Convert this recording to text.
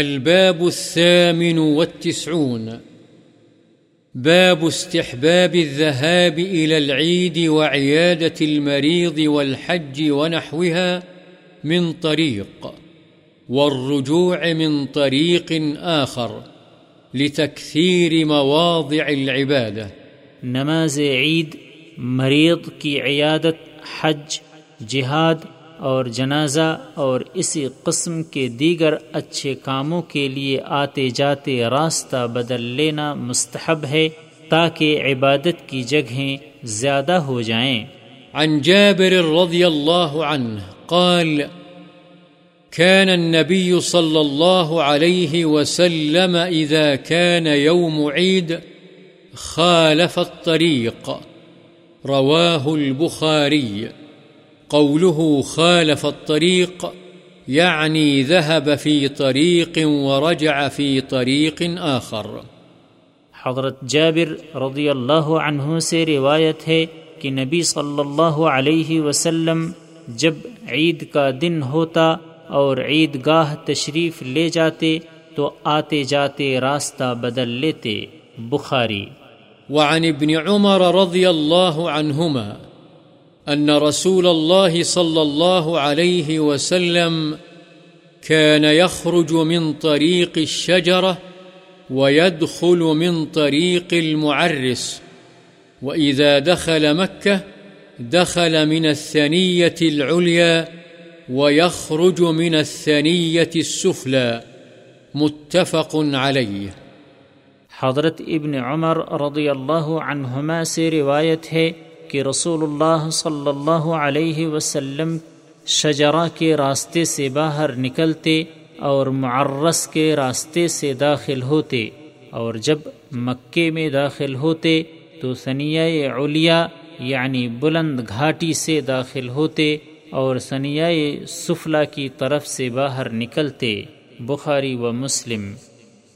الباب الثامن والتسعون. باب استحباب الذهاب إلى العيد وعيادة المريض والحج ونحوها من طريق، والرجوع من طريق آخر لتكثير مواضع العبادة. نماز عید مریض کی عیادت حج، جہاد اور جنازہ اور اسی قسم کے دیگر اچھے کاموں کے لیے آتے جاتے راستہ بدل لینا مستحب ہے تاکہ عبادت کی جگہیں زیادہ ہو جائیں۔ عن جابر رضي الله عنه قال كان النبي صلى الله عليه وسلم إذا كان يوم عيد خالف الطريق رواه البخاري قوله خالف الطريق يعني ذهب في طريق ورجع في طريق آخر. حضرت جابر رضی اللہ عنہ سے روایت ہے کہ نبی صلی اللہ علیہ وسلم جب عید کا دن ہوتا اور عید گاہ تشریف لے جاتے تو آتے جاتے راستہ بدل لیتے بخاری۔ وعن ابن عمر رضي الله عنهما أن رسول الله صلى الله عليه وسلم كان يخرج من طريق الشجرة ويدخل من طريق المعرس، وإذا دخل مكة دخل من الثنية العليا ويخرج من الثنية السفلى، متفق عليه. حضرت ابن عمر رضی اللہ عنہما سے روایت ہے کہ رسول اللہ صلی اللہ علیہ وسلم شجرا کے راستے سے باہر نکلتے اور معرس کے راستے سے داخل ہوتے اور جب مکے میں داخل ہوتے تو ثنیہ علیا یعنی بلند گھاٹی سے داخل ہوتے اور ثنیہ سفلا کی طرف سے باہر نکلتے، بخاری و مسلم۔